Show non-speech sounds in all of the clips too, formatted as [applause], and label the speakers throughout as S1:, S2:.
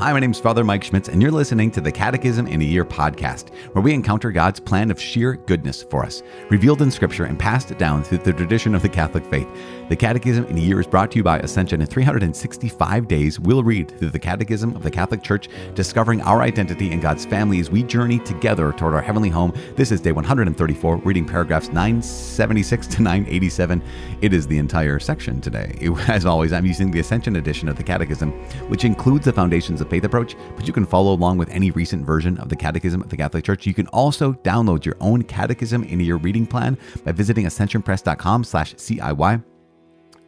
S1: Hi, my name is Father Mike Schmitz, and you're listening to the Catechism in a Year podcast, where we encounter God's plan of sheer goodness for us, revealed in Scripture and passed down through the tradition of the Catholic faith. The Catechism in a Year is brought to you by Ascension. In 365 days, we'll read through the Catechism of the Catholic Church, discovering our identity in God's family as we journey together toward our heavenly home. This is day 134, reading paragraphs 976 to 987. It is the entire section today. [laughs] As always, I'm using the Ascension edition of the Catechism, which includes the foundations of faith approach, but you can follow along with any recent version of the Catechism of the Catholic Church. You can also download your own catechism into your reading plan by visiting ascensionpress.com slash CIY.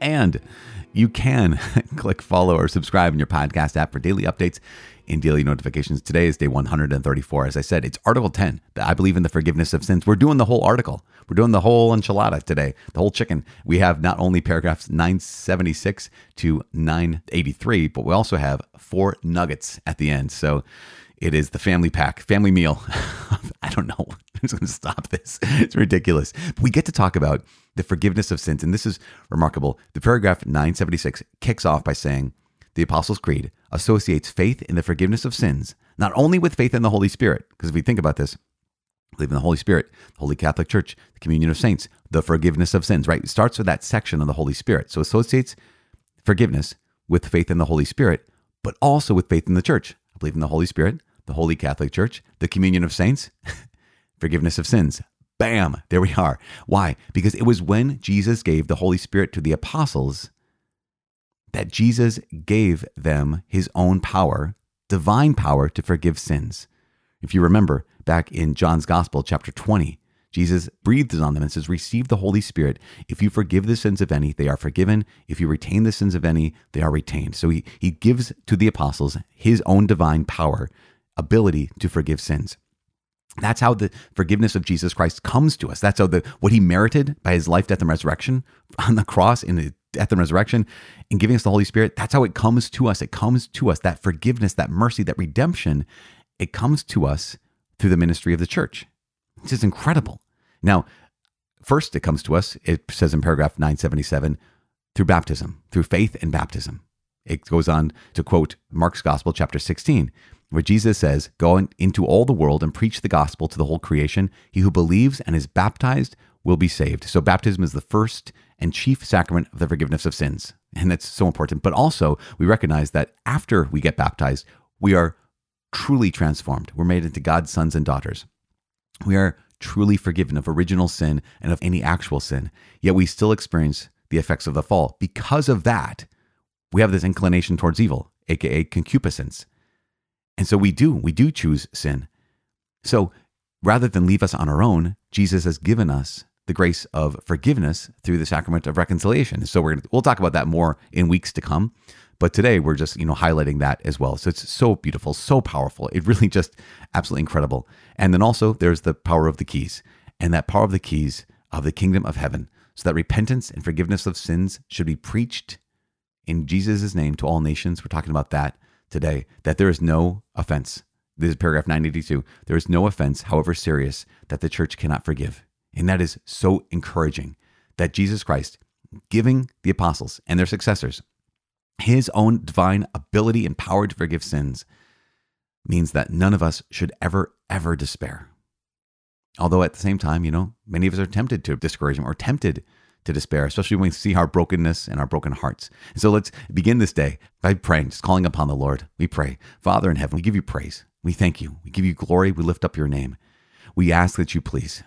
S1: And you can [laughs] click follow or subscribe in your podcast app for daily updates and daily notifications. Today is day 134. As I said, it's Article 10. that I believe in the forgiveness of sins. We're doing the whole article. We're doing the whole enchilada today, the whole chicken. We have not only paragraphs 976 to 983, but we also have four nuggets at the end. So it is the family pack, family meal. [laughs] I don't know. I'm going to stop this. It's ridiculous. But we get to talk about the forgiveness of sins. And this is remarkable. The paragraph 976 kicks off by saying the Apostles' Creed associates faith in the forgiveness of sins, not only with faith in the Holy Spirit, because if we think about this, believe in the Holy Spirit, the Holy Catholic Church, the communion of saints, the forgiveness of sins, right? It starts with that section on the Holy Spirit. So associates forgiveness with faith in the Holy Spirit, but also with faith in the church. I believe in the Holy Spirit, the Holy Catholic Church, the communion of saints, [laughs] forgiveness of sins. Bam, there we are. Why? Because it was when Jesus gave the Holy Spirit to the apostles that Jesus gave them his own power, divine power to forgive sins. If you remember back in John's Gospel, chapter 20, Jesus breathes on them and says, Receive the Holy Spirit. If you forgive the sins of any, they are forgiven. If you retain the sins of any, they are retained. So he, he gives to the apostles his own divine power, ability to forgive sins. That's how the forgiveness of Jesus Christ comes to us. That's how the what he merited by his life, death, and resurrection on the cross in the death and resurrection and giving us the Holy Spirit. That's how it comes to us. It comes to us. That forgiveness, that mercy, that redemption, it comes to us through the ministry of the church. This is incredible. Now, first it comes to us, it says in paragraph 977, through baptism, through faith and baptism. It goes on to quote Mark's Gospel, chapter 16, where Jesus says, Go into all the world and preach the gospel to the whole creation. He who believes and is baptized will be saved. So, baptism is the first and chief sacrament of the forgiveness of sins. And that's so important. But also, we recognize that after we get baptized, we are truly transformed. We're made into God's sons and daughters. We are truly forgiven of original sin and of any actual sin. Yet we still experience the effects of the fall. Because of that, we have this inclination towards evil, aka concupiscence. And so we do, we do choose sin. So rather than leave us on our own, Jesus has given us the grace of forgiveness through the sacrament of reconciliation. So we're gonna, we'll talk about that more in weeks to come. But today we're just, you know, highlighting that as well. So it's so beautiful, so powerful. It really just absolutely incredible. And then also there's the power of the keys and that power of the keys of the kingdom of heaven. So that repentance and forgiveness of sins should be preached in Jesus' name to all nations. We're talking about that today that there is no offense. This is paragraph 982. There is no offense, however serious, that the church cannot forgive. And that is so encouraging that Jesus Christ, giving the apostles and their successors his own divine ability and power to forgive sins, means that none of us should ever, ever despair. Although at the same time, you know, many of us are tempted to discouragement or tempted to despair, especially when we see our brokenness and our broken hearts. And so let's begin this day by praying, just calling upon the Lord. We pray, Father in heaven, we give you praise. We thank you. We give you glory. We lift up your name. We ask that you please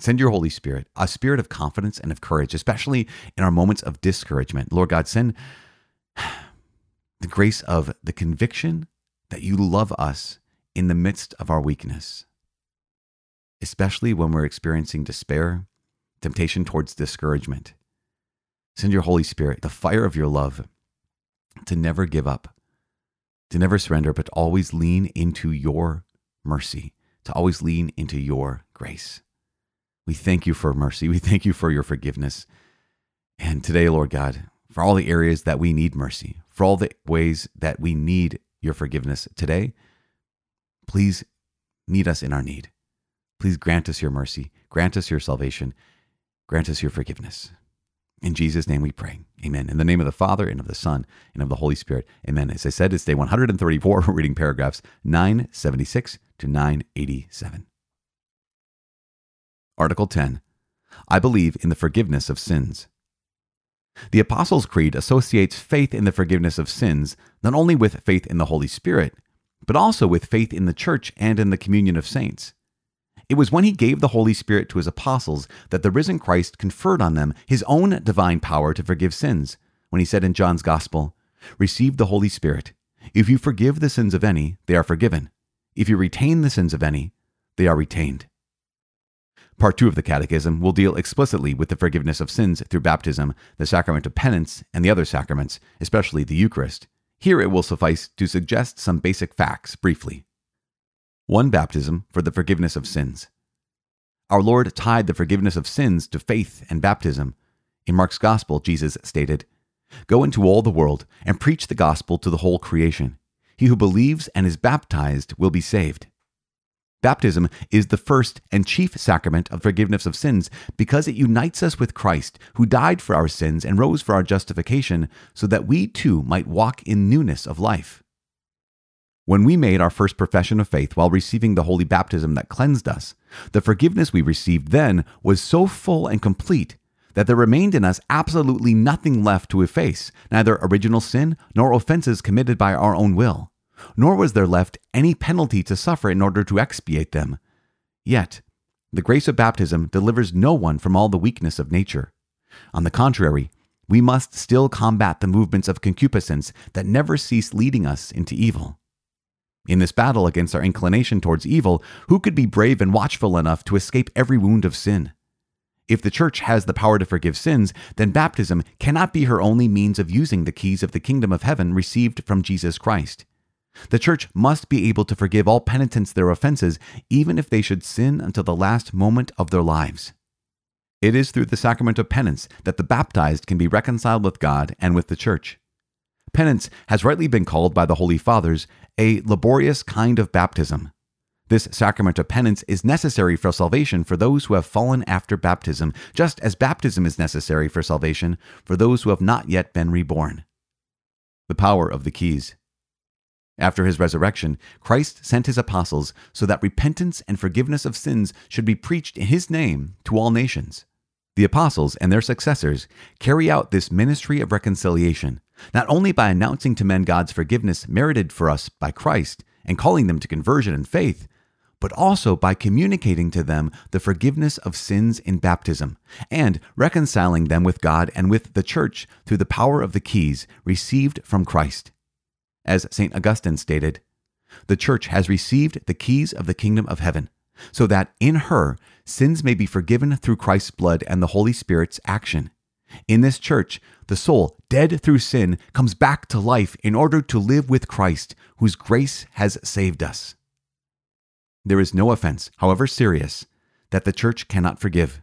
S1: send your Holy Spirit, a spirit of confidence and of courage, especially in our moments of discouragement. Lord God, send the grace of the conviction that you love us in the midst of our weakness, especially when we're experiencing despair temptation towards discouragement. Send your Holy Spirit, the fire of your love, to never give up, to never surrender, but to always lean into your mercy, to always lean into your grace. We thank you for mercy. We thank you for your forgiveness. And today, Lord God, for all the areas that we need mercy, for all the ways that we need your forgiveness today, please meet us in our need. Please grant us your mercy, grant us your salvation, Grant us your forgiveness. In Jesus' name we pray. Amen. In the name of the Father, and of the Son, and of the Holy Spirit. Amen. As I said, it's day 134. [laughs] We're reading paragraphs 976 to 987. Article 10 I believe in the forgiveness of sins. The Apostles' Creed associates faith in the forgiveness of sins not only with faith in the Holy Spirit, but also with faith in the church and in the communion of saints. It was when he gave the Holy Spirit to his apostles that the risen Christ conferred on them his own divine power to forgive sins, when he said in John's Gospel, Receive the Holy Spirit. If you forgive the sins of any, they are forgiven. If you retain the sins of any, they are retained. Part 2 of the Catechism will deal explicitly with the forgiveness of sins through baptism, the sacrament of penance, and the other sacraments, especially the Eucharist. Here it will suffice to suggest some basic facts briefly one baptism for the forgiveness of sins. Our Lord tied the forgiveness of sins to faith and baptism. In Mark's Gospel, Jesus stated, Go into all the world and preach the gospel to the whole creation. He who believes and is baptized will be saved. Baptism is the first and chief sacrament of forgiveness of sins because it unites us with Christ, who died for our sins and rose for our justification, so that we too might walk in newness of life. When we made our first profession of faith while receiving the holy baptism that cleansed us, the forgiveness we received then was so full and complete that there remained in us absolutely nothing left to efface, neither original sin nor offenses committed by our own will, nor was there left any penalty to suffer in order to expiate them. Yet, the grace of baptism delivers no one from all the weakness of nature. On the contrary, we must still combat the movements of concupiscence that never cease leading us into evil. In this battle against our inclination towards evil, who could be brave and watchful enough to escape every wound of sin? If the church has the power to forgive sins, then baptism cannot be her only means of using the keys of the kingdom of heaven received from Jesus Christ. The church must be able to forgive all penitents their offenses, even if they should sin until the last moment of their lives. It is through the sacrament of penance that the baptized can be reconciled with God and with the church. Penance has rightly been called by the Holy Fathers a laborious kind of baptism. This sacrament of penance is necessary for salvation for those who have fallen after baptism, just as baptism is necessary for salvation for those who have not yet been reborn. The power of the keys. After his resurrection, Christ sent his apostles so that repentance and forgiveness of sins should be preached in his name to all nations. The apostles and their successors carry out this ministry of reconciliation, not only by announcing to men God's forgiveness merited for us by Christ and calling them to conversion and faith, but also by communicating to them the forgiveness of sins in baptism and reconciling them with God and with the church through the power of the keys received from Christ. As St. Augustine stated, the church has received the keys of the kingdom of heaven, so that in her sins may be forgiven through Christ's blood and the Holy Spirit's action. In this church, the soul, dead through sin, comes back to life in order to live with Christ, whose grace has saved us. There is no offense, however serious, that the church cannot forgive.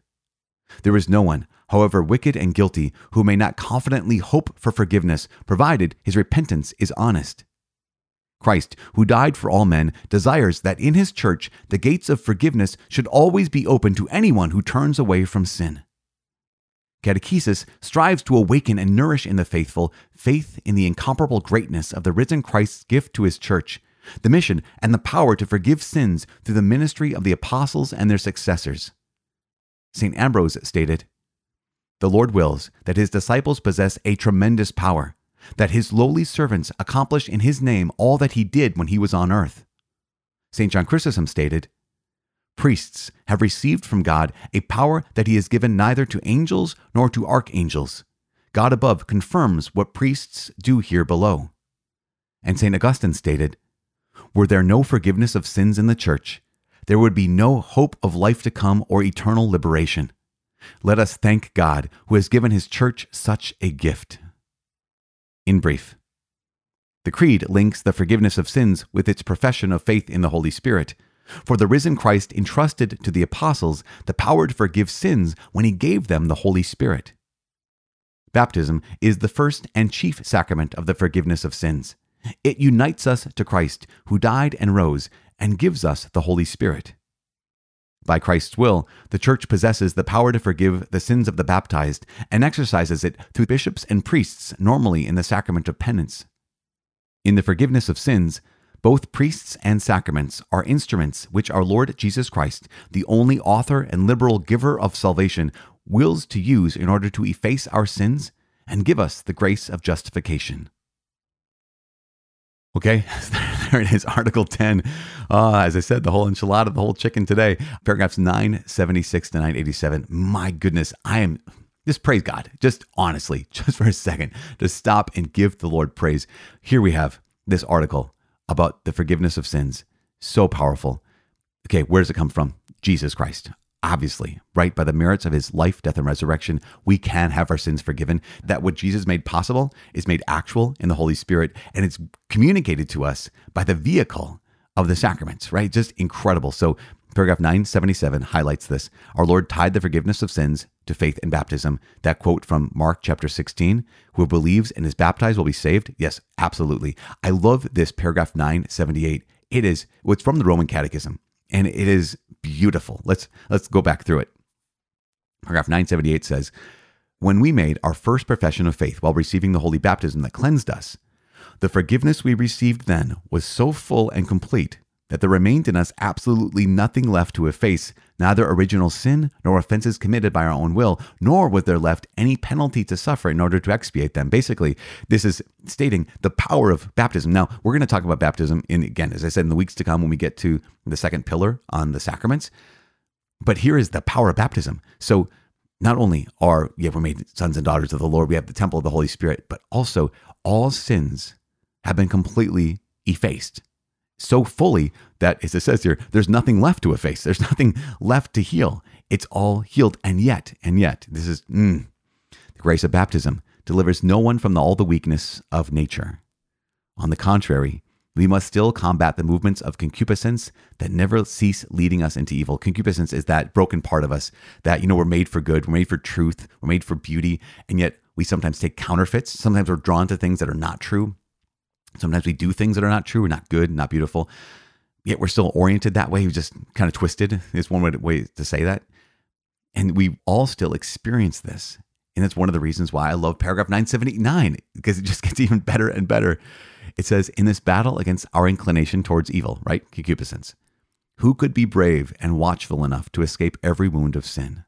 S1: There is no one, however wicked and guilty, who may not confidently hope for forgiveness, provided his repentance is honest. Christ, who died for all men, desires that in his church the gates of forgiveness should always be open to anyone who turns away from sin. Catechesis strives to awaken and nourish in the faithful faith in the incomparable greatness of the risen Christ's gift to his church, the mission and the power to forgive sins through the ministry of the apostles and their successors. St. Ambrose stated, The Lord wills that his disciples possess a tremendous power, that his lowly servants accomplish in his name all that he did when he was on earth. St. John Chrysostom stated, Priests have received from God a power that he has given neither to angels nor to archangels. God above confirms what priests do here below. And St. Augustine stated, Were there no forgiveness of sins in the church, there would be no hope of life to come or eternal liberation. Let us thank God who has given his church such a gift. In brief, the Creed links the forgiveness of sins with its profession of faith in the Holy Spirit for the risen Christ entrusted to the apostles the power to forgive sins when he gave them the Holy Spirit. Baptism is the first and chief sacrament of the forgiveness of sins. It unites us to Christ, who died and rose, and gives us the Holy Spirit. By Christ's will, the church possesses the power to forgive the sins of the baptized and exercises it through bishops and priests, normally in the sacrament of penance. In the forgiveness of sins, both priests and sacraments are instruments which our Lord Jesus Christ, the only author and liberal giver of salvation, wills to use in order to efface our sins and give us the grace of justification. Okay, [laughs] there it is, Article 10. Uh, as I said, the whole enchilada, the whole chicken today. Paragraphs 976 to 987. My goodness, I am just praise God. Just honestly, [laughs] just for a second, to stop and give the Lord praise. Here we have this article about the forgiveness of sins. So powerful. Okay, where does it come from? Jesus Christ obviously, right? By the merits of his life, death, and resurrection, we can have our sins forgiven. That what Jesus made possible is made actual in the Holy Spirit, and it's communicated to us by the vehicle of the sacraments, right? Just incredible. So, paragraph 977 highlights this. Our Lord tied the forgiveness of sins to faith and baptism. That quote from Mark chapter 16 Who believes and is baptized will be saved? Yes, absolutely. I love this paragraph 978. It is, it's from the Roman Catechism and it is beautiful. Let's let's go back through it. Paragraph 978 says, "When we made our first profession of faith while receiving the holy baptism that cleansed us, the forgiveness we received then was so full and complete that there remained in us absolutely nothing left to efface, neither original sin nor offenses committed by our own will, nor was there left any penalty to suffer in order to expiate them. Basically, this is stating the power of baptism. Now, we're going to talk about baptism in, again, as I said, in the weeks to come when we get to the second pillar on the sacraments. But here is the power of baptism. So, not only are yeah, we're made sons and daughters of the Lord, we have the temple of the Holy Spirit, but also all sins have been completely effaced so fully that, as it says here, there's nothing left to efface. There's [laughs] nothing left to heal. It's all healed. And yet, and yet, this is mm, the grace of baptism delivers no one from the, all the weakness of nature. On the contrary, we must still combat the movements of concupiscence that never cease leading us into evil. Concupiscence is that broken part of us that, you know, we're made for good, we're made for truth, we're made for beauty, and yet we sometimes take counterfeits. Sometimes we're drawn to things that are not true. Sometimes we do things that are not true, not good, not beautiful. Yet we're still oriented that way. We just kind of twisted is one way to say that. And we all still experience this. And that's one of the reasons why I love paragraph 979, because it just [laughs] gets even better and better. It says, In this battle against our inclination towards evil, right? Concupiscence. Who could be brave and watchful enough to escape every wound of sin?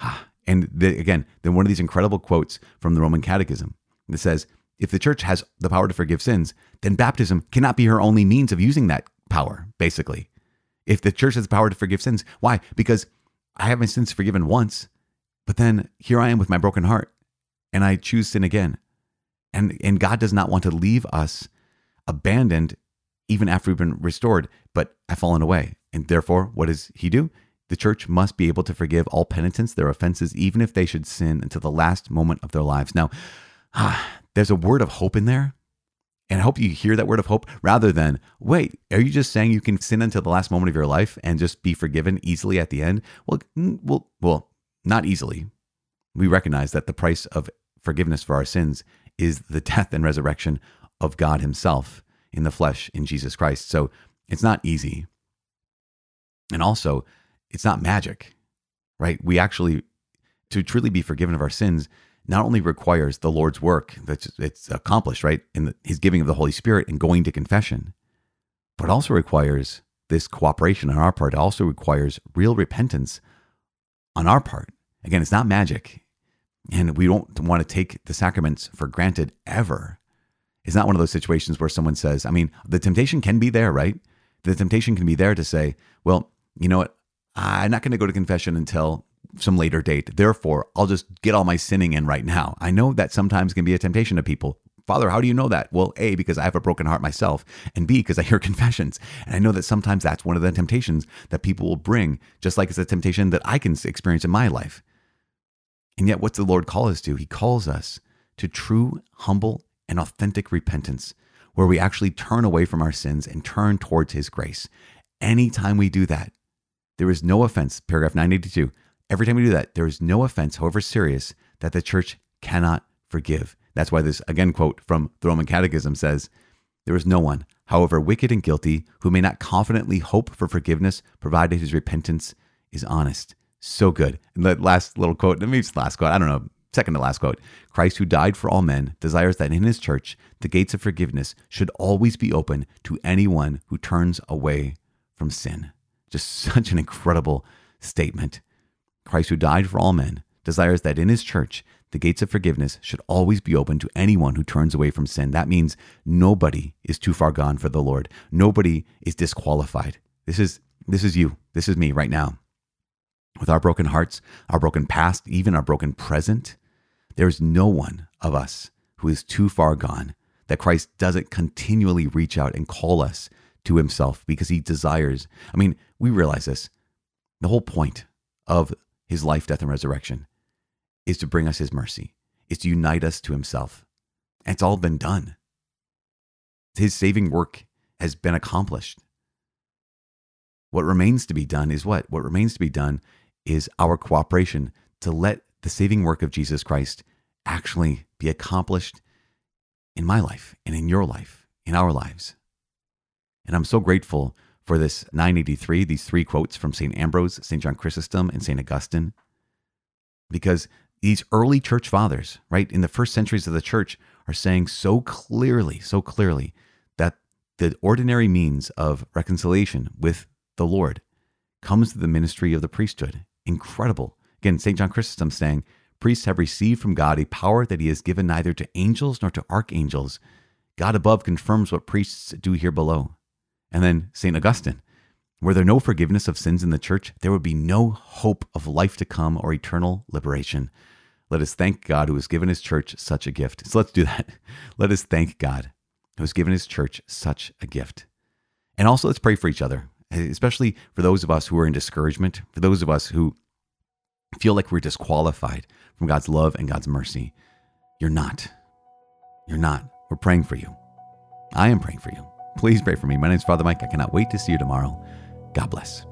S1: [sighs] And the, again, then one of these incredible quotes from the Roman Catechism that says, if the church has the power to forgive sins, then baptism cannot be her only means of using that power, basically. If the church has the power to forgive sins, why? Because I have my sins forgiven once, but then here I am with my broken heart and I choose sin again. And, and God does not want to leave us abandoned even after we've been restored, but I've fallen away. And therefore, what does He do? The church must be able to forgive all penitents their offenses, even if they should sin until the last moment of their lives. Now, ah, there's a word of hope in there. And I hope you hear that word of hope rather than, wait, are you just saying you can sin until the last moment of your life and just be forgiven easily at the end? Well, well, well, not easily. We recognize that the price of forgiveness for our sins is the [laughs] death and resurrection of God Himself in the flesh in Jesus Christ. So it's not easy. And also, it's not magic, right? We actually, to truly be forgiven of our sins, not only requires the Lord's work that's it's accomplished, right, in the, his giving of the Holy Spirit and going to confession, but also requires this cooperation on our part. It also requires real repentance on our part. Again, it's not magic. And we don't want to take the sacraments for granted ever. It's not one of those situations where someone says, I mean, the temptation can be there, right? The temptation can be there to say, well, you know what? I'm not going to go to confession until some later date. Therefore, I'll just get all my sinning in right now. I know that sometimes can be a temptation to people. Father, how do you know that? Well, A, because I have a broken heart myself, and B, because I hear [laughs] confessions. And I know that sometimes that's one of the temptations that people will bring, just like it's a temptation that I can experience in my life. And yet, what's the Lord call us to? He calls us to true, humble, and authentic repentance, where we actually turn away from our sins and turn towards His grace. Anytime we do that, there is no offense, paragraph 982, Every time we do that, there is no offense, however serious, that the church cannot forgive. That's why this, again, quote from the Roman Catechism says, There is no one, however wicked and guilty, who may not confidently hope for forgiveness, provided his repentance is honest. So good. And the last little quote, maybe it's the last quote, I don't know, second to last quote Christ, who died for all men, desires that in his church the gates of forgiveness should always be open to anyone who turns away from sin. Just such an incredible statement. Christ, who died for all men, desires that in his church the gates of forgiveness should always be open to anyone who turns away from sin. That means nobody is too far gone for the Lord. Nobody is disqualified. This is this is you. This is me right now. With our broken hearts, our broken past, even our broken present, there is no one of us who is too far gone that Christ doesn't continually reach out and call us to himself because he desires. I mean, we realize this. The whole point of his life, death, and resurrection is to bring us his mercy, is to unite us to himself. And it's all been done. His saving work has been accomplished. What remains to be done is what? What remains to be done is our cooperation to let the saving work of Jesus Christ actually be accomplished in my life and in your life, in our lives. And I'm so grateful for this 983, these three quotes from St. Ambrose, St. John Chrysostom, and St. Augustine, because these early church fathers, right, in the first centuries of the church, are saying so clearly, so clearly that the ordinary means of reconciliation with the Lord comes through the ministry of the priesthood. Incredible. Again, St. John Chrysostom saying, Priests have received from God a power that he has given neither to angels nor to archangels. God above confirms what priests do here below. And then St. Augustine, were there no forgiveness of sins in the church, there would be no hope of life to come or eternal liberation. Let us thank God who has given his church such a gift. So let's do that. [laughs] Let us thank God who has given his church such a gift. And also let's pray for each other, especially for those of us who are in discouragement, for those of us who feel like we're disqualified from God's love and God's mercy. You're not. You're not. We're praying for you. I am praying for you. Please pray for me. My name is Father Mike. I cannot wait to see you tomorrow. God bless.